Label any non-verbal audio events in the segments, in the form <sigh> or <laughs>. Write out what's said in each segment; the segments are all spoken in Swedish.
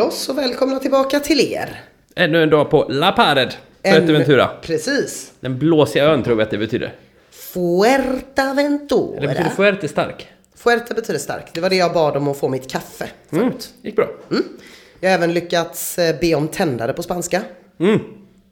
till oss och välkomna tillbaka till er. Ännu en dag på La Pared, Fuerteventura. Precis. Den blåsiga ön tror vi att det betyder. Fuerteventura. Det betyder Fuerte stark. Fuerte betyder stark. Det var det jag bad om att få mitt kaffe Mm, förut. gick bra. Jag har även lyckats eh, be om tändare på spanska. Mm.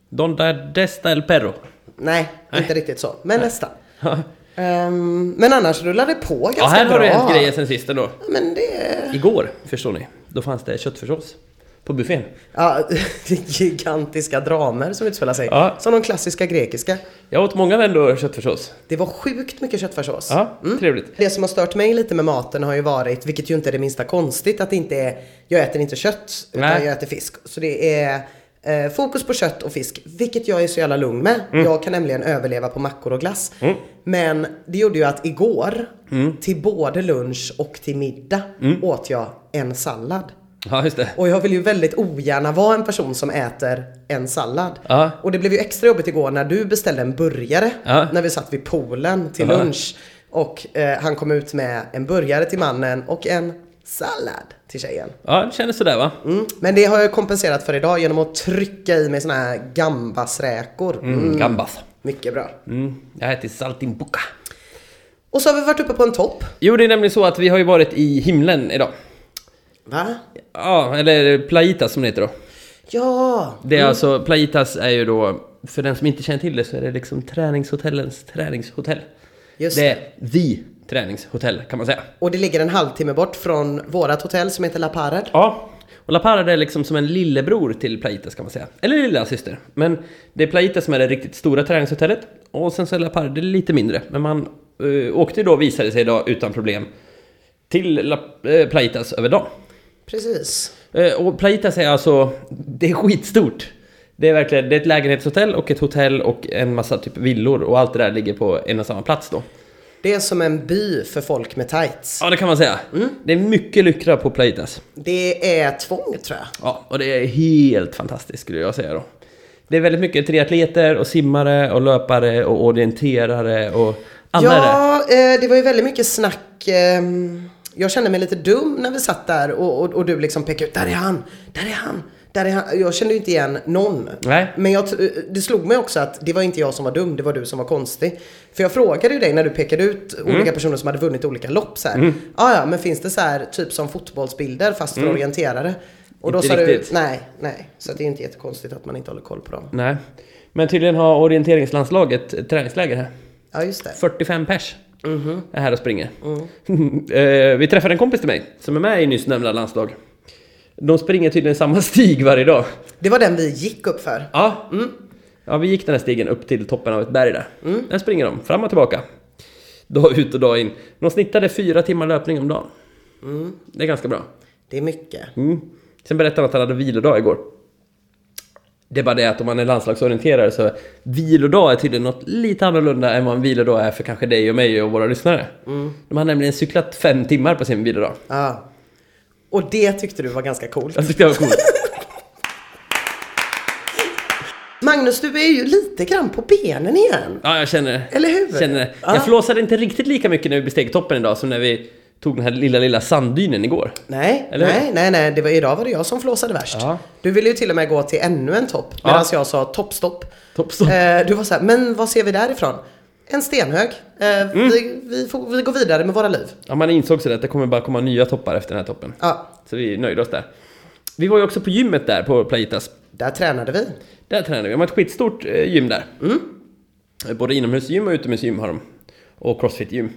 Donda desta el perro. Nej, inte riktigt så. Men nästan. <laughs> Ehm, men annars rullar det på ganska Ja, här bra. har det hänt grejer sen sist ändå. Men det... Igår, förstår ni, då fanns det köttfärssås på buffén. Ja, <laughs> gigantiska dramer som utspelar sig. Ja. Som de klassiska grekiska. Jag åt många vändor köttfärssås. Det var sjukt mycket köttfärssås. Ja, trevligt. Det som har stört mig lite med maten har ju varit, vilket ju inte är det minsta konstigt, att det inte är, jag äter inte kött, utan Nej. jag äter fisk. Så det är eh, fokus på kött och fisk, vilket jag är så jävla lugn med. Mm. Jag kan nämligen överleva på mackor och glass. Men det gjorde ju att igår, Mm. till både lunch och till middag, åt jag en sallad. Ja, just det. Och jag vill ju väldigt ogärna vara en person som äter en sallad. Ja. Och det blev ju extra jobbigt igår när du beställde en burgare Ja. när vi satt vid poolen till lunch. Och eh, han kom ut med en burgare till mannen och en sallad till tjejen. Ja, det kändes sådär va? Mm. Men det har jag kompenserat för idag genom att trycka i mig såna här gambasräkor. Mm. Mm. Gambas. Mycket bra. Mm. Jag äter saltimbocca. Och så har vi varit uppe på en topp. Jo, det är nämligen så att vi har ju varit i himlen idag. Va? Ja, eller Playitas som det heter då. Ja! Det är alltså, Playitas är ju då, för den som inte känner till det så är det liksom träningshotellens träningshotell. Just Det det. är the träningshotell kan man säga. Och det ligger en halvtimme bort från vårat hotell som heter La Parade. Ja. Och La Parade är liksom som en lillebror till Playitas kan man säga. Eller lilla syster. Men det är Playitas som är det riktigt stora träningshotellet. Och sen så är La Parade lite mindre. Men man uh, åkte då, visade sig idag, utan problem till La, eh, Playitas över dagen. Precis. Eh, Och Playitas är alltså, det är skitstort. Det är verkligen, det är ett lägenhetshotell och ett hotell och en massa typ villor och allt det där ligger på en och samma plats då. Det är som en by för folk med tights. Ja, det kan man säga. Det är mycket lyckra på Playitas. Det är tvång tror jag. Ja, och det är helt fantastiskt skulle jag säga då. Det är väldigt mycket triatleter och simmare och löpare och orienterare och alla är det. Ja, eh, det var ju väldigt mycket snack. ehm, Jag kände mig lite dum när vi satt där och, och, och du liksom pekade ut, där är han, där är han, där är han. Jag kände ju inte igen någon. Nej. Men jag, det slog mig också att det var inte jag som var dum, det var du som var konstig. För jag frågade ju dig när du pekade ut Mm. olika personer som hade vunnit olika lopp så här. Ah, ja, men finns det så här typ som fotbollsbilder fast för orienterare? Och då Mm. Inte sa riktigt. du, nej, nej. Så det är inte jättekonstigt att man inte håller koll på dem. Nej. Men tydligen har orienteringslandslaget ett träningsläger här. Ja, just det. 45 pers är här och springer. <laughs> Eh, Vi träffade en kompis till mig som är med i nyss nämnda landslag. De springer tydligen samma <laughs> stig varje dag. Det var den vi gick upp för. Ja, ja vi gick den här stigen upp till toppen av ett berg där. Där springer de, fram och tillbaka. Dag ut och dag in. De snittade fyra timmar löpning om dagen. Det är ganska bra. Det är mycket. Mm. Sen berättade han att han hade vilodag igår. Det är bara det att om man är landslagsorienterare så vilodag är tydligen något lite annorlunda än vad en vilodag är för kanske dig och mig och våra lyssnare. De har nämligen cyklat fem timmar på sin vilodag. Ja. Och det tyckte du var ganska coolt. Jag tyckte det var coolt. <laughs> Magnus, du är ju lite grann på benen igen. Ja, jag känner det. Eller hur? Känner det. Ja. Jag flåsade inte riktigt lika mycket när vi besteg toppen idag som när vi tog den här lilla, lilla sanddynen igår. Nej, Eller hur? nej, nej, nej. Det var, idag var det jag som flåsade värst. Ja. Du ville ju till och med gå till ännu en topp. Medan jag sa toppstopp. Toppstopp. Eh, du var så här, men vad ser vi därifrån? En stenhög. Eh, Mm. vi, vi, får, vi går vidare med våra liv. Ja, man insåg så att det kommer bara komma nya toppar efter den här toppen. Ja, Så vi nöjde oss där. Vi var ju också på gymmet där på Playitas. där tränade vi. Där tränade vi. De har ett skitstort eh, gym där. Eh, Både inomhusgym och utomhusgym har de. Och crossfit-gym.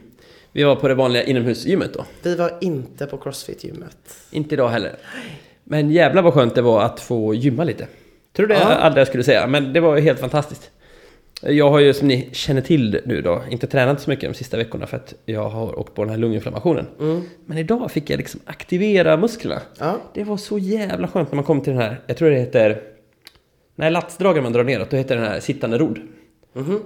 Vi var på det vanliga inomhusgymmet då. Vi var inte på crossfit-gymmet. Inte idag heller. Men jävla vad skönt det var att få gymma lite. Tror det Ja. aldrig jag skulle säga, men det var ju helt fantastiskt. Jag har ju som ni känner till nu då, inte tränat så mycket de sista veckorna för att jag har åkt på den här lunginflammationen. Men idag fick jag liksom aktivera musklerna. Ja. Det var så jävla skönt när man kom till den här, jag tror det heter... Nej, latsdragen man drar neråt, då heter den här sittande rodd.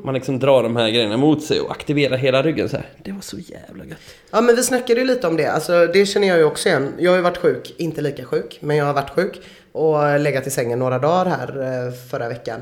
Man liksom drar de här grejerna mot sig och aktiverar hela ryggen så här. Det var så jävla gött. Ja men vi snackade ju lite om det. Alltså det känner jag ju också igen. Jag har ju varit sjuk, inte lika sjuk, men jag har varit sjuk. Och legat i sängen några dagar här eh, förra veckan.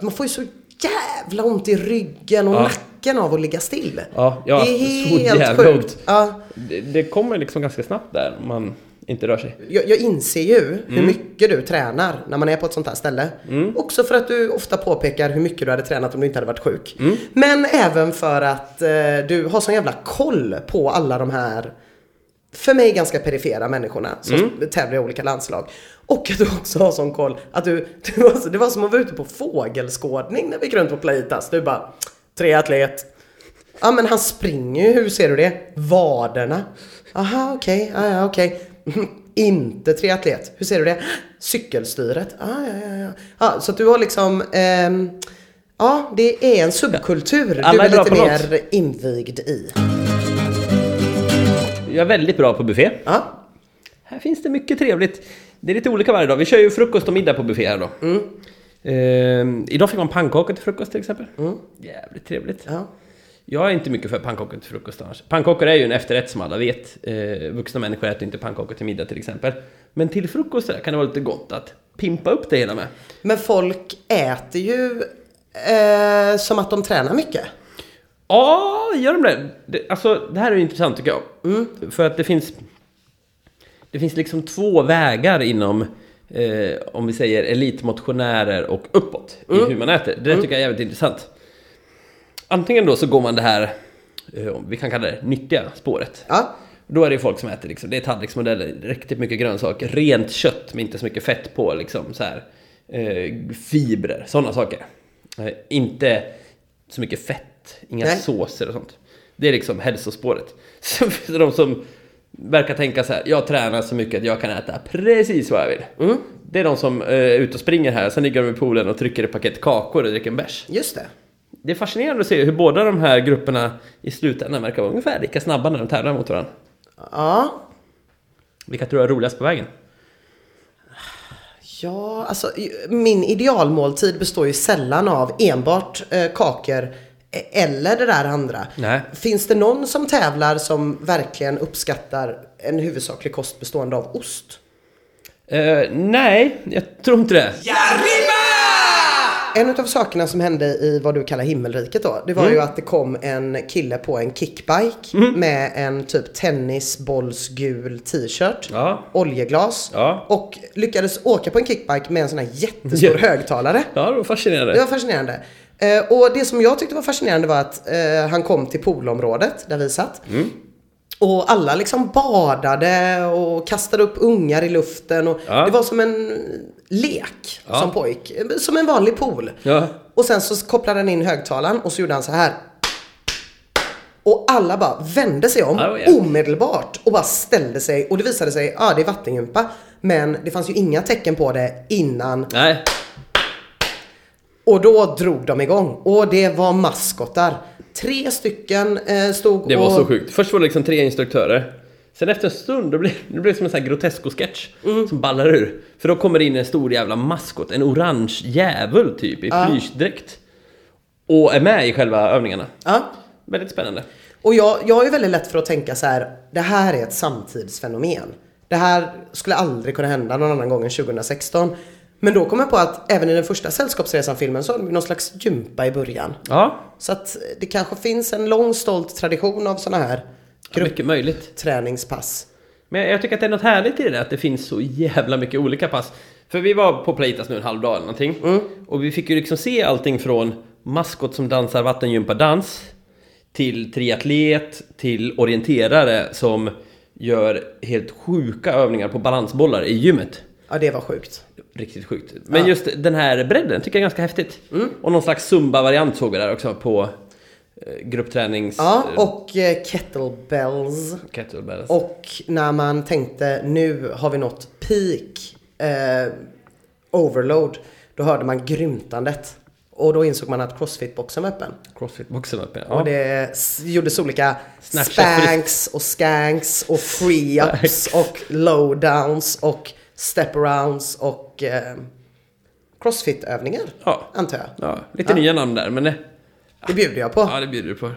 Man får ju så jävla ont i ryggen och Ja. nacken av att ligga still. Ja, ja, det är helt sjukt. Ja, Det, det kommer liksom ganska snabbt där om man inte rör sig. jag, jag inser ju Mm. hur mycket du tränar när man är på ett sånt här ställe. Också för att du ofta påpekar hur mycket du hade tränat om du inte hade varit sjuk. Mm. Men även för att eh, du har sån jävla koll på alla de här för mig ganska perifera människorna som Mm. tävlar i olika landslag. Och att du också har sån koll att du, <laughs> du var, det var som att vara ute på fågelskådning när vi gick runt på Playtas. Du bara, triatlet. Ja men han springer ju, hur ser du det? Vaderna. Aha okej, ja ja okej. <laughs> Inte triatlet, hur ser du det? <gasps> Cykelstyret. Ah, ja, ja, ja. ja. Så att du har liksom, ehm, ja det är en subkultur Alla du är är lite mer invigd i. Jag är väldigt bra på buffé. Ja, Här finns det mycket trevligt. Det är lite olika varje dag. Vi kör ju frukost och middag på buffé här då. Ehm, idag fick man pannkakor till frukost till exempel. Jävligt trevligt. ja. Jag är inte mycket för pannkakor till frukost annars. Pannkakor är ju en efterrätt som alla vet. Eh, vuxna människor äter inte pannkakor till middag till exempel. Men till frukost där kan det vara lite gott att pimpa upp det hela med. Men folk äter ju eh, som att de tränar mycket. Ja, gör de det? det? Alltså, det här är ju intressant tycker jag. För att det finns... Det finns liksom två vägar inom, eh, om vi säger elitmotionärer och uppåt i hur man äter. Det där tycker jag är jävligt intressant. Antingen då så går man det här, eh, vi kan kalla det nyttiga spåret. Ja, Då är det folk som äter liksom, det är tallriksmodeller, riktigt mycket grönsaker, rent kött med inte så mycket fett på liksom så här. Eh, fibrer, sådana saker. Eh, inte så mycket fett, inga Nej. såser och sånt. Det är liksom hälsospåret. <laughs> Finns det de som verkar tänka så här, jag tränar så mycket att jag kan äta precis vad jag vill. Det är de som eh, är ute och springer här, sen ligger de i poolen och trycker ett paket kakor och dricker en bärs. just det. Det är fascinerande att se hur båda de här grupperna i slutändan verkar vara ungefär lika snabba när de tävlar mot varandra. Ja, Vilka tror du är roligast på vägen? Ja, alltså min idealmåltid består ju sällan av enbart eh, kakor eh, eller det där andra. Nej. Finns det någon som tävlar som verkligen uppskattar en huvudsaklig kost bestående av ost? Eh, nej, jag tror inte det. En av sakerna som hände i vad du kallar himmelriket då, det var Mm. ju att det kom en kille på en kickbike med en typ tennisbollsgul t-shirt, Ja. oljeglas Ja. och lyckades åka på en kickbike med en sån här jättestor Ja. högtalare. Ja, det var fascinerande. Det var fascinerande. Eh, och det som jag tyckte var fascinerande var att eh, han kom till poolområdet där vi satt. Mm. Och alla liksom badade och kastade upp ungar i luften. Och Ja. Det var som en lek Ja. som pojk. Som en vanlig pool. Ja. Och sen så kopplade han in högtalaren och så gjorde han så här. Och alla bara vände sig om var jävligt. omedelbart och bara ställde sig. Och det visade sig, ja ah, det är vattengympa. Men det fanns ju inga tecken på det innan Nej. Och då drog de igång. Och det var maskotar. Tre stycken eh, stod Det var och... så sjukt. Först var det liksom tre instruktörer. Sen efter en stund, då blev det blev som en sån här grotesko-sketch Mm. som ballar ur. För då kommer det in en stor jävla maskot, en orange djävul typ i plyschdräkt. Och är med i själva övningarna. Ja. Väldigt spännande. Och jag, jag är väldigt lätt för att tänka så här. Det här är ett samtidsfenomen. Det här skulle aldrig kunna hända någon annan gång än 2016. Men då kom jag på att även i den första Sällskapsresan-filmen så har de någon slags gympa i början. Ja, Så att det kanske finns en lång stolt tradition av sådana här mycket möjligt. gruppträningspass. Men jag tycker att det är något härligt i det där, att det finns så jävla mycket olika pass. För vi var på Playtas nu en halv dag eller någonting. Och vi fick ju liksom se allting från maskot som dansar vattengympardans till triatlet, till orienterare som gör helt sjuka övningar på balansbollar i gymmet. Ja, det var sjukt. Riktigt sjukt. Men Ja. just den här bredden tycker jag är ganska häftigt. Och någon slags zumba-variant såg vi där också på eh, grupptränings... Ja, och eh, kettlebells. kettlebells. Och när man tänkte nu har vi nått peak eh, overload, då hörde man grymtandet. Och då insåg man att crossfit-boxen var öppen. Crossfit-boxen uppe. Och Ja. det s- gjordes olika Snatcha spanks och skanks och free-ups och low-downs och step-arounds och eh, crossfit-övningar. Ja. Antar jag. ja, lite nya namn där, men det, Det bjuder jag på. ja, det bjuder du på.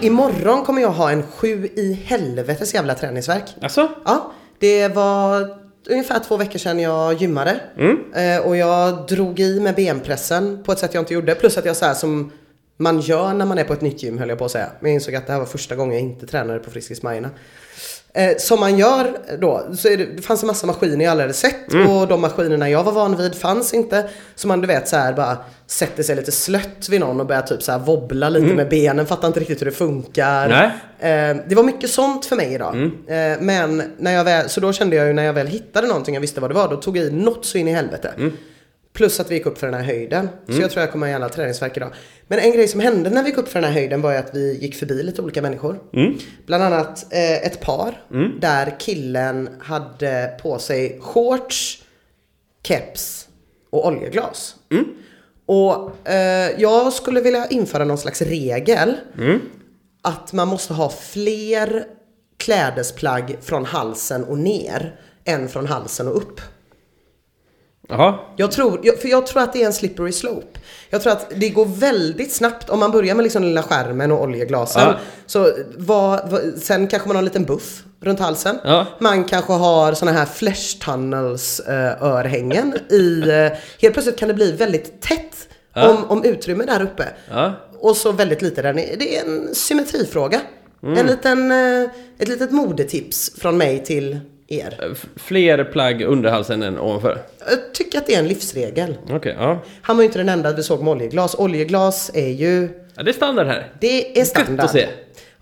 Imorgon kommer jag ha en sju i helvetes jävla träningsverk. Alltså? Ja, det var ungefär två veckor sedan jag gymmade. Eh, och jag drog i med benpressen på ett sätt jag inte gjorde. Plus att jag så här som man gör när man är på ett nytt gym höll jag på att säga. Men jag insåg att det här var första gången jag inte tränade på Friskis Majorna. Eh, som man gör då, så det, det fanns en massa maskiner jag aldrig hade sett och de maskinerna jag var van vid fanns inte. Så man du vet så här bara sätter sig lite slött vid någon och börjar typ så här wobbla lite med benen, fattar inte riktigt hur det funkar. Eh, det var mycket sånt för mig idag. Eh, men när jag väl, så då kände jag ju när jag väl hittade någonting jag visste vad det var, då tog jag i något så in i helvete. Plus att vi gick upp för den här höjden. Så jag tror jag kommer ha jävla träningsvärk idag. Men en grej som hände när vi gick upp för den här höjden var ju att vi gick förbi lite olika människor. Bland annat eh, ett par där killen hade på sig shorts, keps och oljeglas. Och eh, jag skulle vilja införa någon slags regel att man måste ha fler klädesplagg från halsen och ner än från halsen och upp. Jaha. Jag tror, för jag tror att det är en slippery slope. Jag tror att det går väldigt snabbt om man börjar med liksom den lilla skärmen och oljeglasen. Ja. Så vad, vad, sen kanske man har en liten buff runt halsen. Ja. Man kanske har såna här flesh tunnels eh, örhängen i... Eh, helt plötsligt kan det bli väldigt tätt Ja. om, om utrymme där uppe. Och så väldigt lite där nere. Det är en symmetrifråga. Mm. En liten, eh, ett litet modetips från mig till er. F- Fler plagg under halsen än ovanför? Jag tycker att det är en livsregel. Okej, ja. Han var ju inte den enda vi såg med oljeglas. Oljeglas är ju, ja. Det är standard här. det är standard. Gött att se.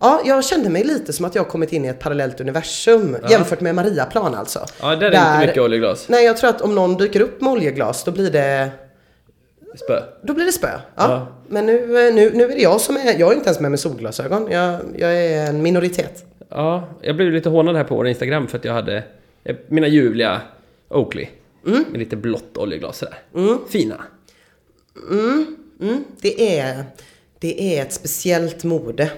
Ja, jag kände mig lite som att jag kommit in i ett parallellt universum jämfört med Mariaplan alltså. Ja, där är inte mycket oljeglas. Nej, jag tror att om någon dyker upp med oljeglas då blir det, Spö. då blir det spö. Ja. Ja. Men nu, eh, nu, nu är det jag som är, jag är inte ens med med solglasögon. Jag, jag är en minoritet. Ja, jag blev lite hånad här på vår Instagram för att jag hade eh, mina ljuvliga Oakley. Med lite blått oljeglas sådär. Fina. Mm, det, är, det är ett speciellt mode,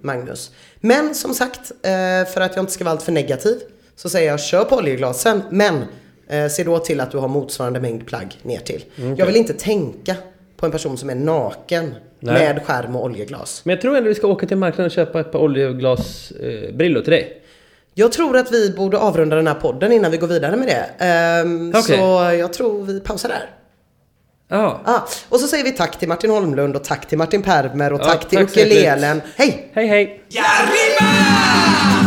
Magnus. Men som sagt, eh, för att jag inte ska vara alltför negativ så säger jag kör på oljeglasen. Men eh, se då till att du har motsvarande mängd plagg ner till. Jag vill inte tänka på en person som är naken Nej. med skärm och oljeglas. Men jag tror ändå vi ska åka till marknaden och köpa ett par oljeglasbrillor eh, till dig. Jag tror att vi borde avrunda den här podden innan vi går vidare med det. Ehm, Okej. Så jag tror vi pausar där. Ja. Ah, och så säger vi tack till Martin Holmlund och tack till Martin Permer och Ja, tack till tack ukulelen. Hej! Hej hej! ¡Y arriba!